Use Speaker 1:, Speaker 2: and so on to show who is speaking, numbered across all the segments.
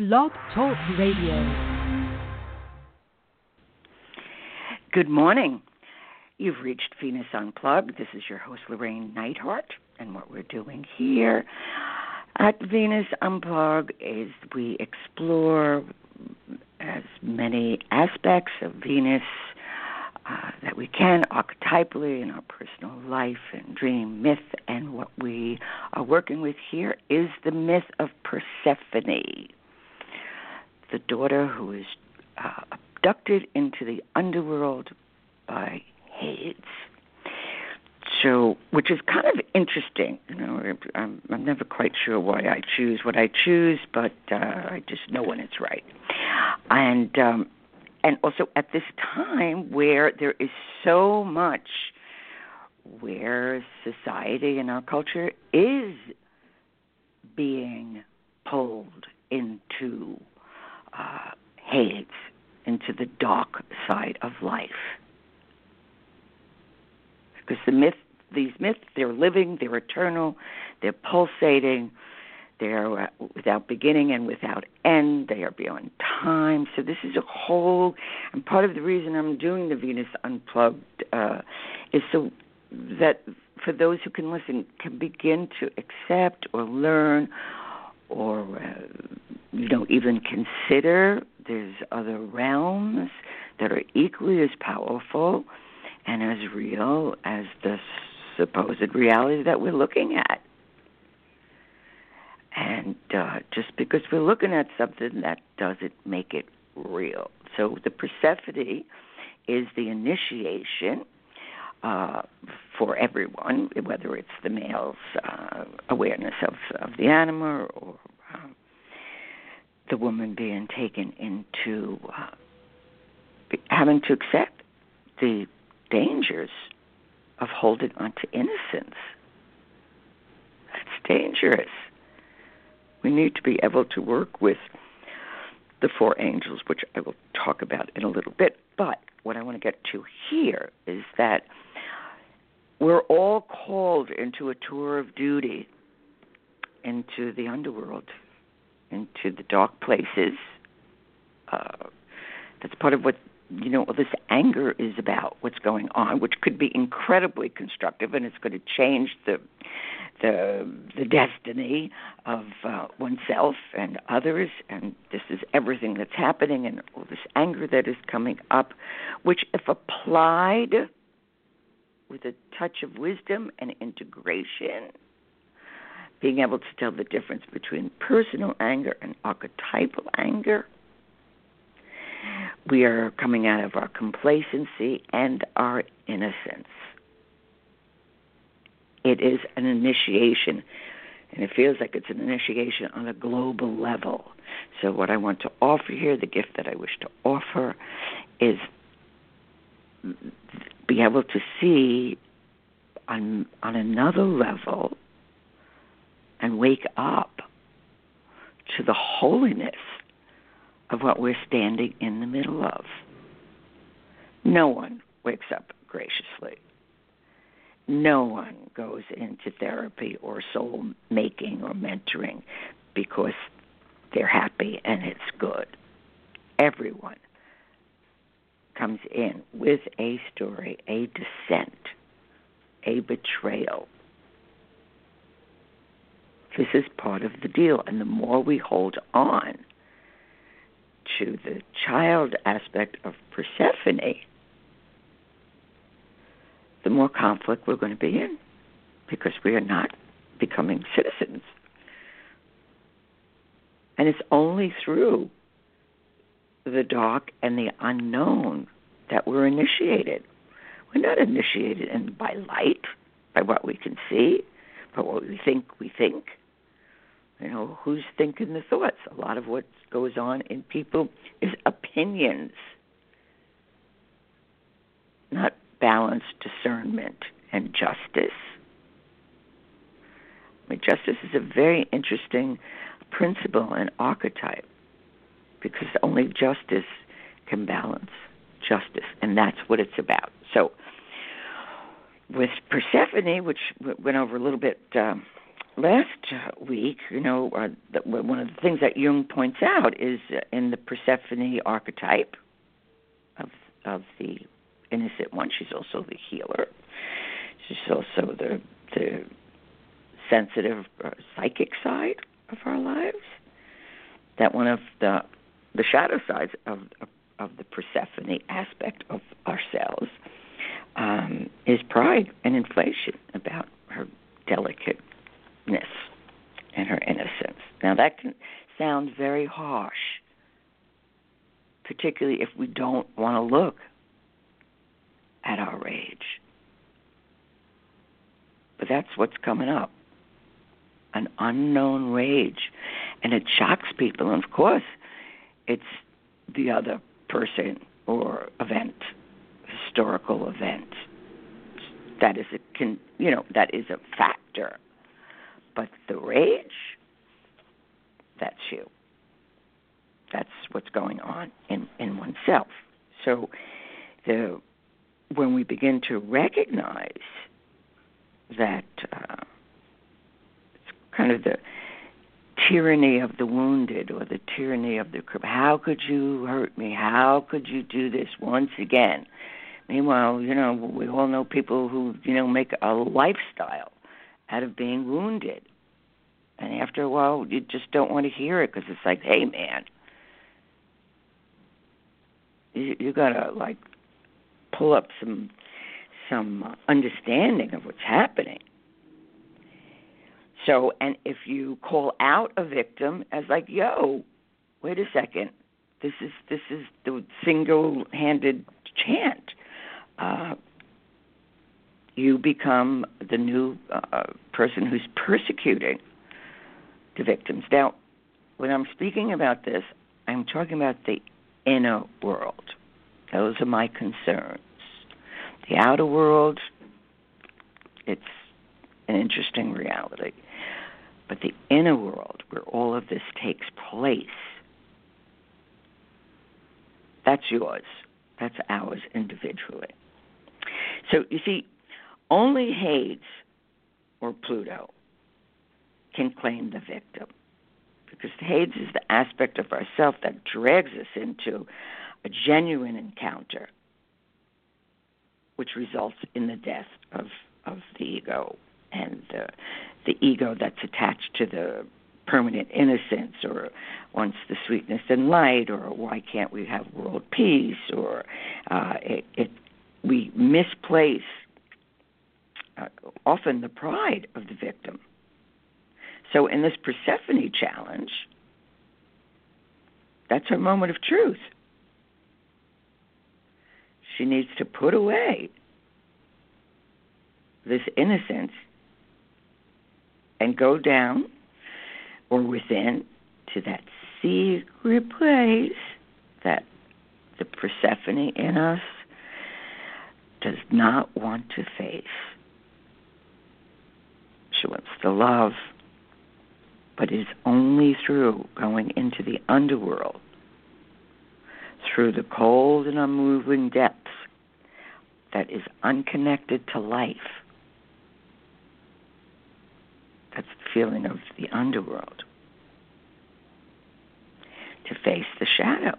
Speaker 1: Blog Talk Radio.
Speaker 2: Good morning. You've reached Venus Unplugged. This is your host, Llorraine Neithardt. And what we're doing here at Venus Unplugged is we explore as many aspects of Venus uh, that we can archetypally in our personal life and dream myth. And what we are working with here is the myth of Persephone, the daughter who is uh, abducted into the underworld by Hades. So, which is kind of interesting. You know, I'm, I'm never quite sure why I choose what I choose, but uh, I just know when it's right. And um, and also at this time where there is so much where society and our culture is being pulled into uh, Hades into the dark side of life. Because the myth, these myths, they're living, they're eternal, they're pulsating, they're uh, without beginning and without end. They are beyond time. So this is a whole, and part of the reason I'm doing the Venus Unplugged uh, is so that for those who can listen can begin to accept or learn or uh, you know even consider there's other realms that are equally as powerful and as real as the supposed reality that we're looking at. And uh, just because we're looking at something, that doesn't make it real. So the Persephone is the initiation uh, for everyone, whether it's the male's uh, awareness of, of the animal or um, the woman being taken into uh, having to accept the dangers of holding on to innocence. That's dangerous. We need to be able to work with the four angels, which I will talk about in a little bit. But what I want to get to here is that we're all called into a tour of duty into the underworld into the dark places. Uh, that's part of what you know all this anger is about. What's going on, which could be incredibly constructive, and it's going to change the the the destiny of uh, oneself and others. And this is everything that's happening, and all this anger that is coming up, which, if applied with a touch of wisdom and integration being able to tell the difference between personal anger and archetypal anger. We are coming out of our complacency and our innocence. It is an initiation, and it feels like it's an initiation on a global level. So, what I want to offer here, the gift that I wish to offer, is be able to see on on another level and wake up to the holiness of what we're standing in the middle of. No one wakes up graciously. No one goes into therapy or soul making or mentoring because they're happy and it's good. Everyone comes in with a story, a descent, a betrayal, this is part of the deal. And the more we hold on to the child aspect of Persephone, the more conflict we're going to be in because we are not becoming citizens. And it's only through the dark and the unknown that we're initiated. We're not initiated in by light, by what we can see, by what we think we think. You know, who's thinking the thoughts? A lot of what goes on in people is opinions, not balanced discernment and justice. I mean, justice is a very interesting principle and archetype because only justice can balance justice, and that's what it's about. So, with Persephone, which went over a little bit um, last week, you know, uh, the, one of the things that Jung points out is uh, in the Persephone archetype of of the innocent one. She's also the healer. She's also the the sensitive uh, psychic side of our lives. That one of the the shadow sides of of, the Persephone aspect of ourselves um, is pride and inflation about her delicateness and her innocence. Now, that can sound very harsh, particularly if we don't want to look at our rage. But that's what's coming up an unknown rage. And it shocks people. And of course, it's the other person or event historical event. That is a can you know that is a factor, but the rage, that's you. That's what's going on in in oneself. So, the when we begin to recognize that uh, it's kind of the tyranny of the wounded or the tyranny of the crippled. How could you hurt me? How could you do this once again? Meanwhile, you know, we all know people who, you know, make a lifestyle out of being wounded. And after a while, you just don't want to hear it because it's like, hey, man, you, you got to, like, pull up some some understanding of what's happening. So, and if you call out a victim as like, "Yo, wait a second, this is this is the single-handed chant uh, you become the new uh, person who's persecuting the victims. Now, when I'm speaking about this, I'm talking about the inner world. Those are my concerns. The outer world, it's an interesting reality. But the inner world, where all of this takes place, that's yours. That's ours individually. So you see, only Hades or Pluto can claim the victim. Because Hades is the aspect of ourself that drags us into a genuine encounter, which results in the death of, of the ego and the, the ego that's attached to the permanent innocence or wants the sweetness and light or why can't we have world peace or uh, it, it we misplace uh, often the pride of the victim. So in this Persephone challenge, that's her moment of truth. She needs to put away this innocence and go down or within to that secret place that the Persephone in us does not want to face. She wants to love, but it is only through going into the underworld, through the cold and unmoving depths that is unconnected to life. That's the feeling of the underworld. To face the shadow.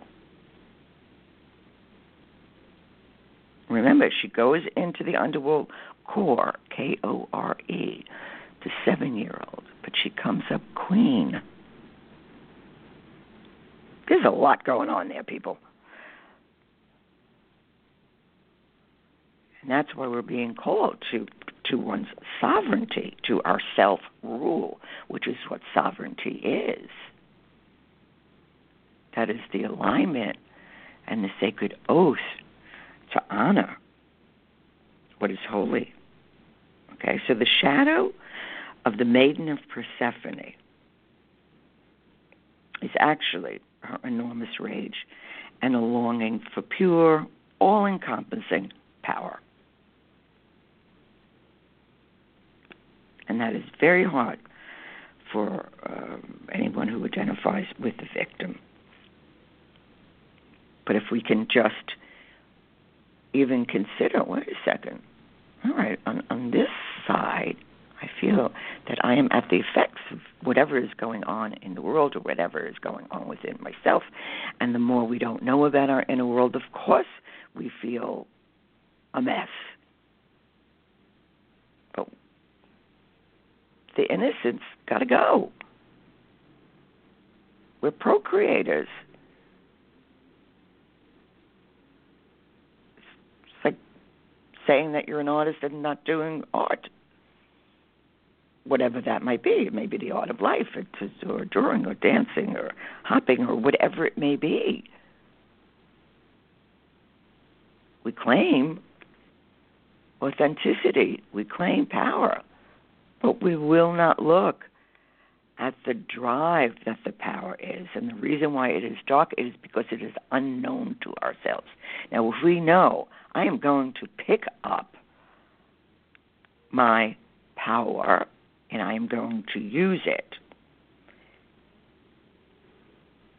Speaker 2: Remember, she goes into the underworld Kore, K O R E, the seven year old, but she comes up queen. There's a lot going on there, people. And that's why we're being called to to one's sovereignty, to our self rule, which is what sovereignty is. That is the alignment and the sacred oath to honor what is holy. Okay, so the shadow of the maiden of Persephone is actually her enormous rage and a longing for pure, all encompassing power. And that is very hard for uh, anyone who identifies with the victim. But if we can just even consider wait a second, all right, on, on this side, I feel that I am at the effects of whatever is going on in the world or whatever is going on within myself. And the more we don't know about our inner world, of course, we feel a mess. The innocence got to go. We're procreators. It's like saying that you're an artist and not doing art whatever that might be. It may be the art of life, or drawing, or dancing, or hopping, or whatever it may be. We claim authenticity, we claim power, but we will not look at the drive that the power is. And the reason why it is dark is because it is unknown to ourselves. Now, if we know I am going to pick up my power and I am going to use it.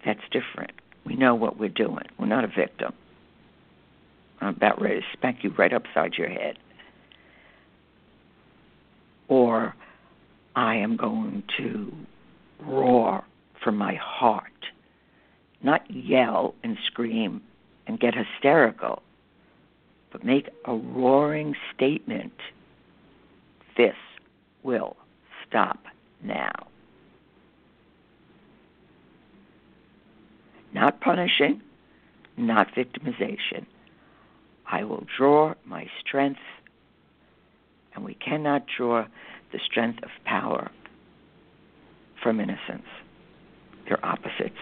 Speaker 2: That's different. We know what we're doing. We're not a victim. I'm about ready to spank you right upside your head. Or I am going to roar from my heart, not yell and scream and get hysterical, but make a roaring statement. This will stop now. Not punishing, not victimization. I will draw my strength, and we cannot draw the strength of power from innocence. They're opposites.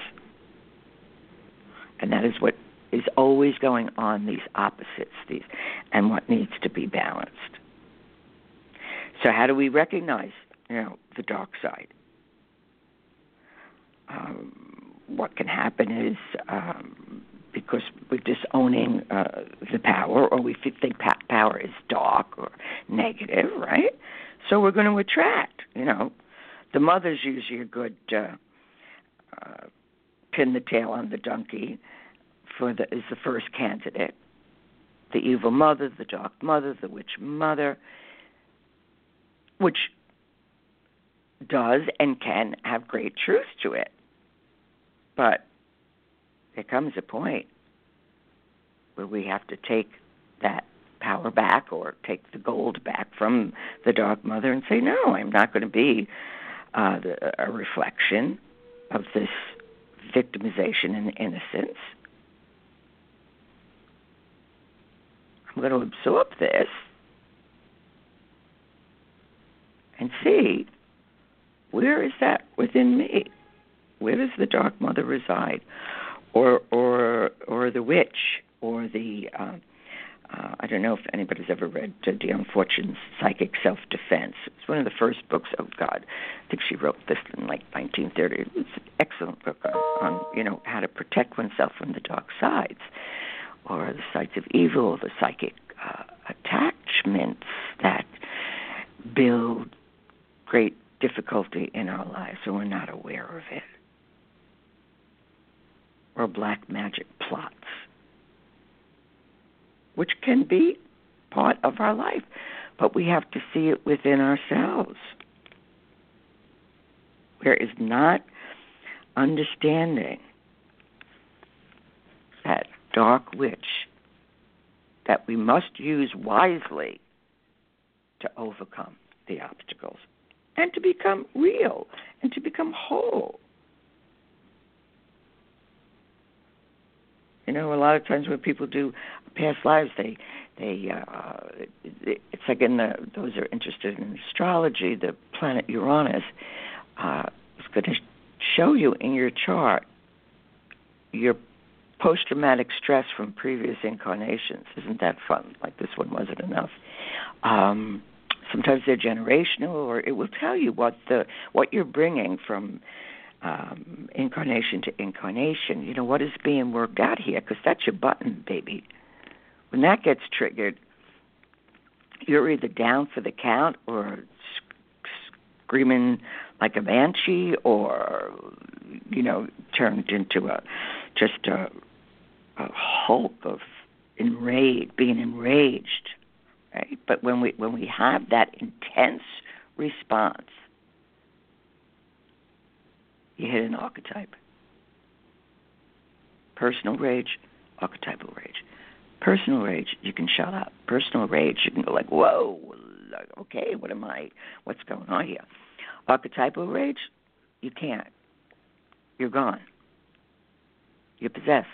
Speaker 2: And that is what is always going on, these opposites, these and what needs to be balanced. So how do we recognize you know, the dark side. Um, what can happen is um, because we're disowning uh, the power, or we think power is dark or negative, right? So we're going to attract. You know, the mother's usually a good uh, uh, pin the tail on the donkey for the is the first candidate. The evil mother, the dark mother, the witch mother, which does and can have great truth to it. But there comes a point where we have to take that power back or take the gold back from the Dark Mother and say, no, I'm not going to be uh, the, a reflection of this victimization and innocence. I'm going to absorb this and see where is that within me? Where does the dark mother reside, or or or the witch, or the uh, uh, I don't know if anybody's ever read uh, Dion Fortune's Psychic Self Defense. It's one of the first books. Oh God, I think she wrote this in like 1930. It's an excellent book on, on you know how to protect oneself from the dark sides, or the sides of evil, the psychic uh, attachments that build great difficulty in our lives and we're not aware of it. Or black magic plots, which can be part of our life, but we have to see it within ourselves. There is not understanding that dark witch that we must use wisely to overcome the obstacles and to become real and to become whole. You know, a lot of times when people do past lives, they they uh, it's like in the those are interested in astrology. The planet Uranus uh, is going to show you in your chart your post traumatic stress from previous incarnations. Isn't that fun? Like this one wasn't enough. Um, sometimes they're generational or it will tell you what the what you're bringing from um, incarnation to incarnation. You know, what is being worked out here? Because that's your button, baby. When that gets triggered, you're either down for the count or screaming like a banshee or, you know, turned into a just a, a hulk of enraged, being enraged. Right? But when we when we have that intense response, you hit an archetype. Personal rage, archetypal rage. Personal rage, you can shut up. Personal rage, you can go like, whoa, okay, what am I, what's going on here? Archetypal rage, you can't. You're gone. You're possessed.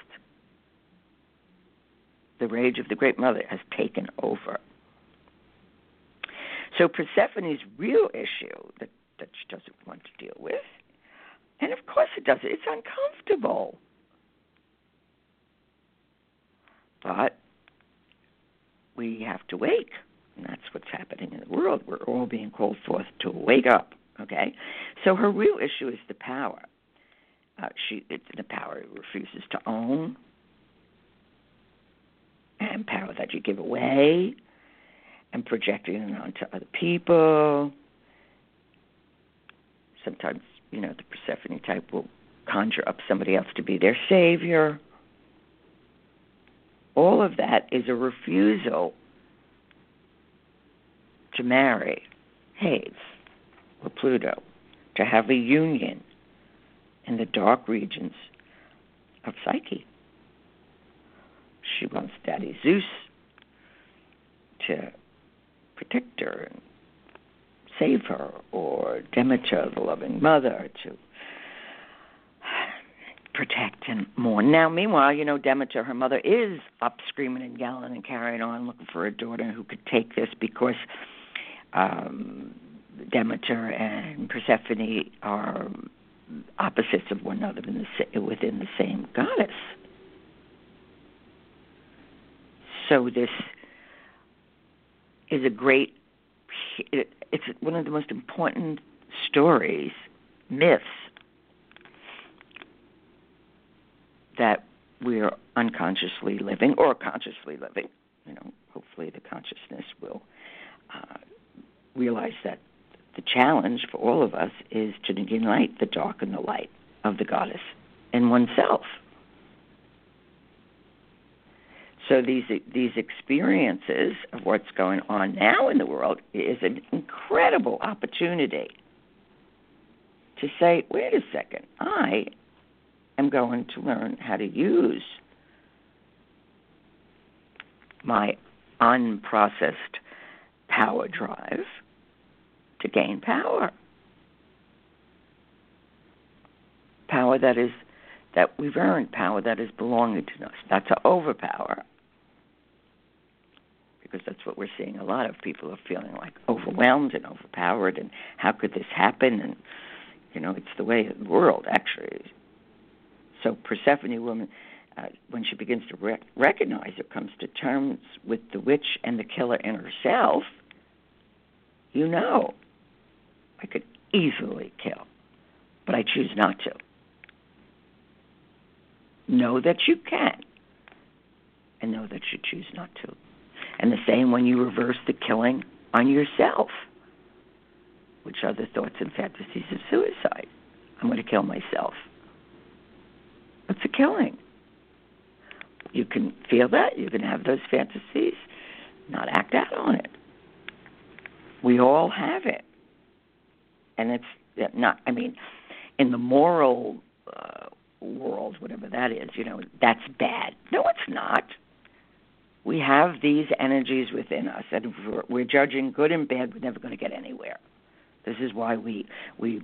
Speaker 2: The rage of the Great Mother has taken over. So Persephone's real issue that, that she doesn't want to deal with and of course it does. It's uncomfortable. But we have to wake. And that's what's happening in the world. We're all being called forth to wake up. Okay? So her real issue is the power. Uh, she it's the power refuses to own and power that you give away and projecting it onto other people. Sometimes you know, the Persephone type will conjure up somebody else to be their savior. All of that is a refusal to marry Hades or Pluto, to have a union in the dark regions of Psyche. She wants Daddy Zeus to protect her and save her, or Demeter, the loving mother, to protect and mourn. Now, meanwhile, you know, Demeter, her mother, is up screaming and yelling and carrying on, looking for a daughter who could take this because um, Demeter and Persephone are opposites of one another the, within the same goddess. So this is a great it's one of the most important stories, myths that we're unconsciously living or consciously living. You know, hopefully the consciousness will uh, realize that the challenge for all of us is to unite the dark and the light of the goddess in oneself. So these these experiences of what's going on now in the world is an incredible opportunity to say, wait a second, I am going to learn how to use my unprocessed power drive to gain power. Power that is that we've earned, power that is belonging to us, not to overpower because that's what we're seeing. A lot of people are feeling like overwhelmed and overpowered, and how could this happen? And you know, it's the way of the world actually. So Persephone, woman, uh, when she begins to rec- recognize or comes to terms with the witch and the killer in herself, you know, I could easily kill, but I choose not to. Know that you can, and know that you choose not to. And the same when you reverse the killing on yourself, which are the thoughts and fantasies of suicide. I'm going to kill myself. It's a killing. You can feel that, you can have those fantasies, not act out on it. We all have it. And it's not, I mean, in the moral uh, world, whatever that is, you know, that's bad. No, it's not we have these energies within us, and if we're judging good and bad, we're never going to get anywhere. This is why we we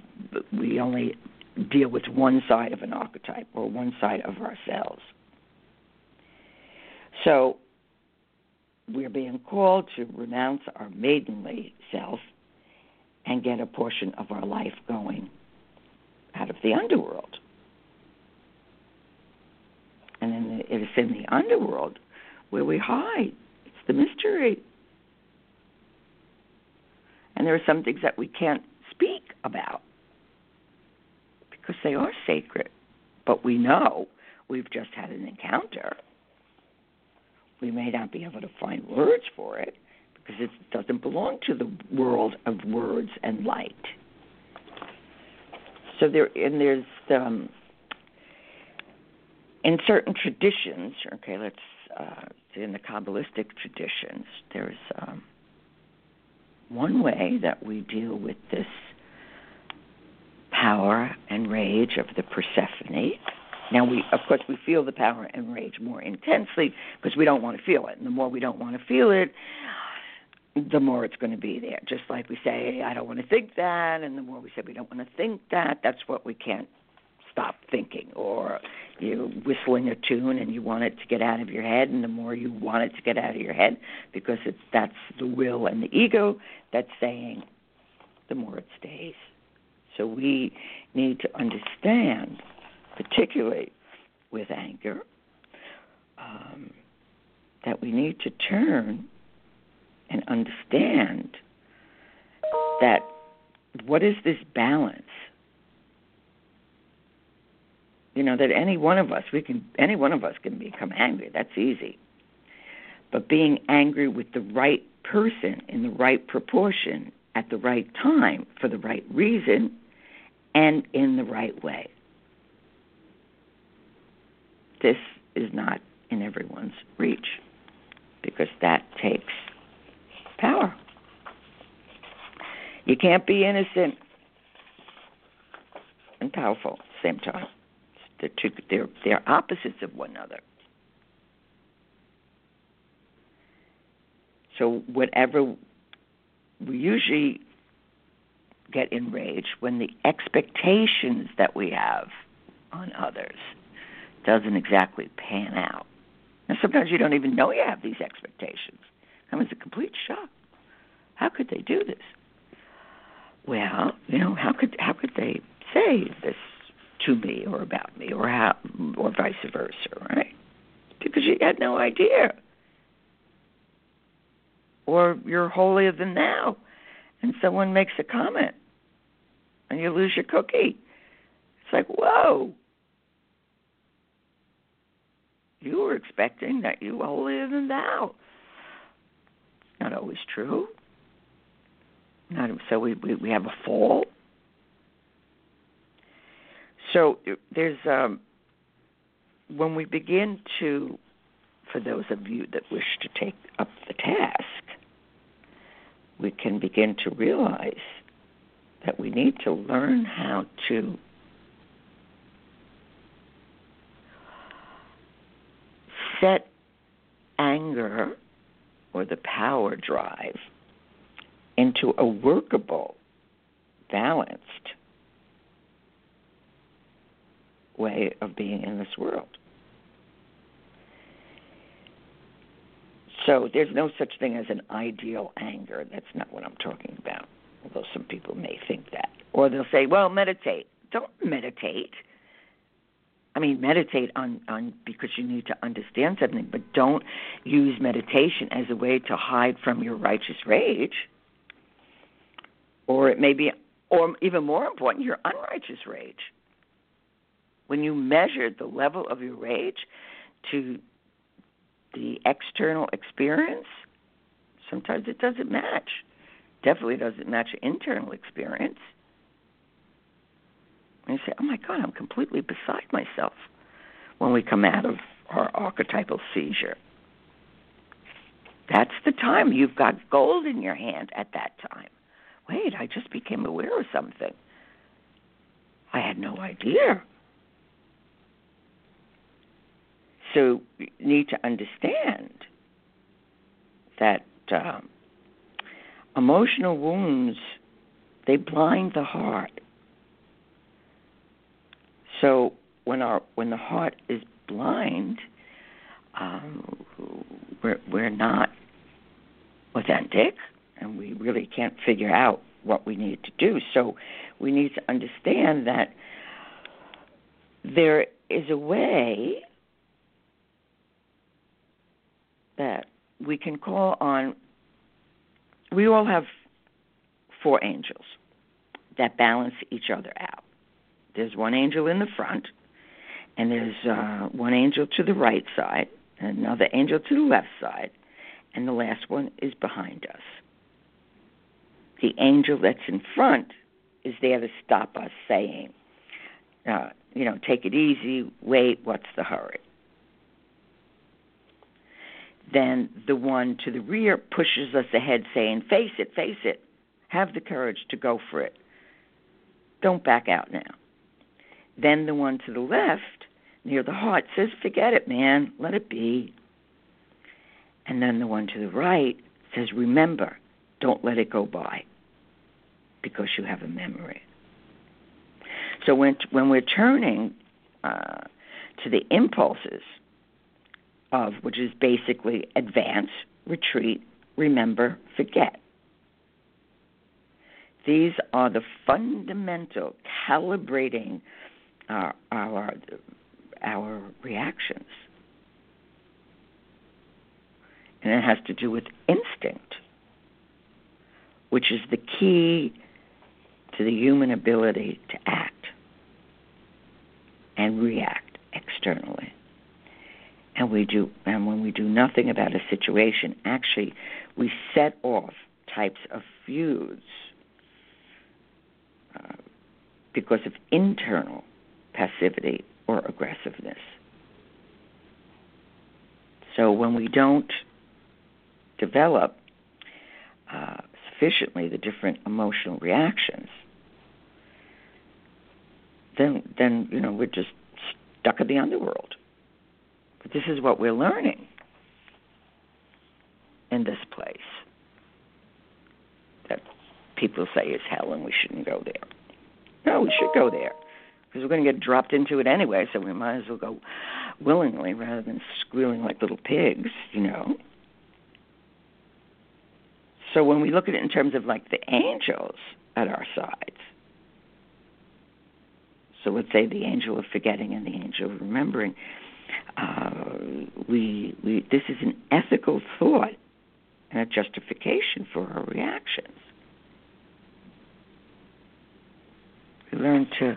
Speaker 2: we only deal with one side of an archetype or one side of ourselves. So we're being called to renounce our maidenly self and get a portion of our life going out of the underworld. And then it is in the underworld where we hide. It's the mystery. And there are some things that we can't speak about because they are sacred. But we know we've just had an encounter. We may not be able to find words for it because it doesn't belong to the world of words and light. So there, and there's um, in certain traditions. Okay, let's uh, in the Kabbalistic traditions. There's um, one way that we deal with this power and rage of the Persephone. Now, we of course we feel the power and rage more intensely because we don't want to feel it, and the more we don't want to feel it, the more it's going to be there. Just like we say, I don't want to think that, and the more we say we don't want to think that, that's what we can't stop thinking. Or you're whistling a tune and you want it to get out of your head, and the more you want it to get out of your head, because it's that's the will and the ego that's saying, the more it stays. So we need to understand, particularly with anger, um, that we need to turn and understand that what is this balance? You know that any one of us we can any one of us can become angry. That's easy. But being angry with the right person in the right proportion at the right time for the right reason and in the right way. This is not in everyone's reach because that takes power. You can't be innocent and powerful at the same time. They're, two, they're, they're opposites of one another. So, whatever we usually get enraged when the expectations that we have on others doesn't exactly pan out. And sometimes you don't even know you have these expectations. I was a complete shock. How could they do this? Well, you know, how could how could they say this to me or about me or how or vice versa, right? Because you had no idea. Or you're holier than thou and someone makes a comment and you lose your cookie. It's like, whoa. You were expecting that you were holier than thou It's not always true. Not so we we, we have a fall. So there's um, when we begin to, for those of you that wish to take up the task, we can begin to realize that we need to learn how to set anger or the power drive into a workable, balanced way of being in this world. So there's no such thing as an ideal anger. That's not what I'm talking about, although some people may think that. Or they'll say, well, meditate. Don't meditate. I mean, meditate on, on because you need to understand something, but don't use meditation as a way to hide from your righteous rage. Or it may be, or even more important, your unrighteous rage. When you measure the level of your rage to the external experience, sometimes it doesn't match. Definitely doesn't match your internal experience. And you say, oh my God, I'm completely beside myself when we come out of our archetypal seizure. That's the time you've got gold in your hand at that time. Wait, I just became aware of something. I had no idea. So you need to understand that um, emotional wounds they blind the heart so when our when the heart is blind, um, we're we're not authentic, and we really can't figure out what we need to do. So we need to understand that there is a way that we can call on. We all have four angels that balance each other out there's one angel in the front, and there's uh, one angel to the right side, another angel to the left side, and the last one is behind us. The angel that's in front is there to stop us saying, uh, you know, take it easy, wait, what's the hurry? Then the one to the rear pushes us ahead, saying, face it, face it. Have the courage to go for it. Don't back out now. Then the one to the left, near the heart, says, forget it, man, let it be. And then the one to the right says, remember, don't let it go by because you have a memory. So when when we're turning uh, to the impulses of which is basically advance, retreat, remember, forget. These are the fundamental calibrating our our, our reactions. And it has to do with instinct, which is the key to the human ability to act and react externally. And we do and when we do nothing about a situation, actually we set off types of feuds uh, because of internal passivity or aggressiveness. So when we don't develop uh, sufficiently the different emotional reactions, then then you know we're just stuck in the underworld. This is what we're learning in this place that people say is hell and we shouldn't go there. No, we should go there because we're going to get dropped into it anyway, so we might as well go willingly rather than squealing like little pigs, you know. So when we look at it in terms of like the angels at our sides, so let's say the angel of forgetting and the angel of remembering. Uh, we, we, this is an ethical thought and a justification for our reactions. We learn to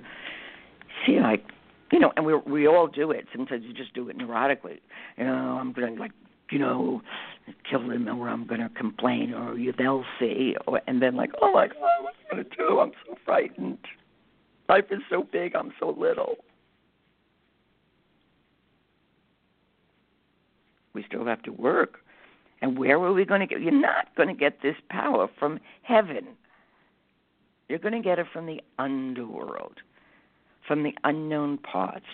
Speaker 2: see, like, you know, and we we all do it. Sometimes you just do it neurotically. You know, I'm gonna like, you know, kill them, or I'm gonna complain, or you, they'll see, or, and then like, oh my God, what's gonna do? I'm so frightened. Life is so big, I'm so little. We still have to work. And where are we going to get? You're not going to get this power from heaven. You're going to get it from the underworld, from the unknown parts,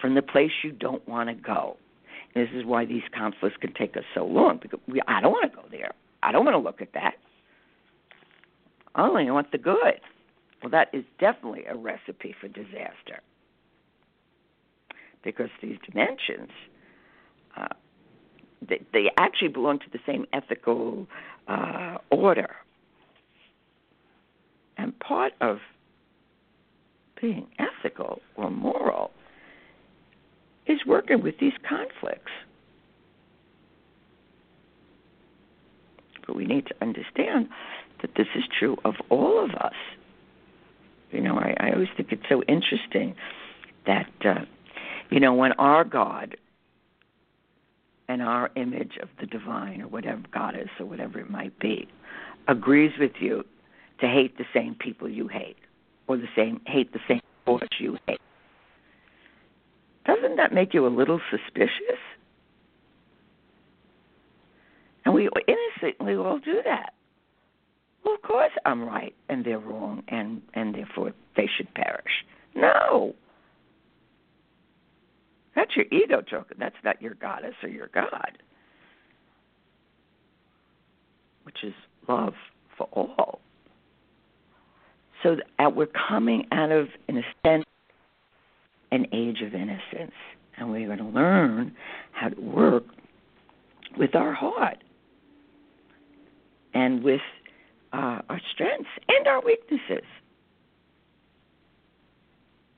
Speaker 2: from the place you don't want to go. And this is why these conflicts can take us so long because we, I don't want to go there. I don't want to look at that. I only want the good. Well, that is definitely a recipe for disaster because these dimensions uh, they, actually belong to the same ethical uh, order. And part of being ethical or moral is working with these conflicts. But we need to understand that this is true of all of us. You know, I, I always think it's so interesting that, uh, you know, when our God and our image of the divine or whatever goddess or whatever it might be agrees with you to hate the same people you hate or the same hate the same sports you hate. Doesn't that make you a little suspicious? And we innocently all do that. Well, of course I'm right and they're wrong, and and therefore they should perish. No, that's your ego talking. That's not your goddess or your god, which is love for all. So that we're coming out of, in a sense, an age of innocence, and we're going to learn how to work with our heart and with uh, our strengths and our weaknesses.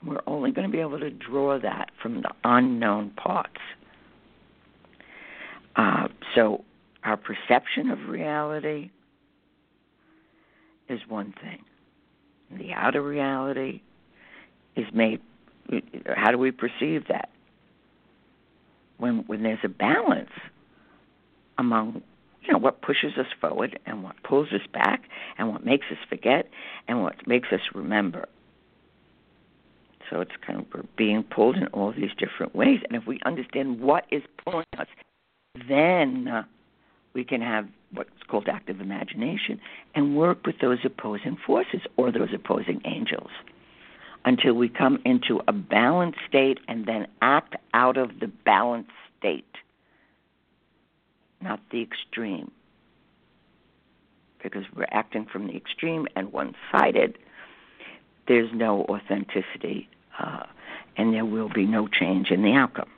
Speaker 2: We're only going to be able to draw that from the unknown parts. Uh, so, our perception of reality is one thing. The outer reality is made. How do we perceive that? When when there's a balance among you know what pushes us forward and what pulls us back and what makes us forget and what makes us remember. So it's kind of we're being pulled in all these different ways, and if we understand what is pulling us, then uh, we can have what's called active imagination and work with those opposing forces or those opposing angels until we come into a balanced state and then act out of the balanced state, not the extreme. Because we're acting from the extreme and one sided, there's no authenticity uh, and there will be no change in the outcome.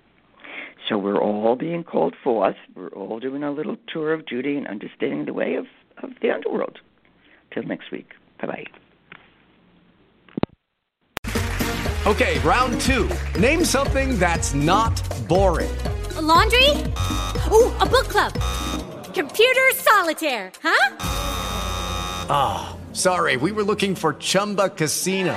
Speaker 2: So we're all being called forth. We're all doing a little tour of duty and understanding the way of, of the underworld. Till next week. Bye bye.
Speaker 3: Okay, round two. Name something that's not boring.
Speaker 4: A laundry? Ooh, a book club. Computer solitaire, huh?
Speaker 3: Ah, oh, sorry, we were looking for Chumba Casino.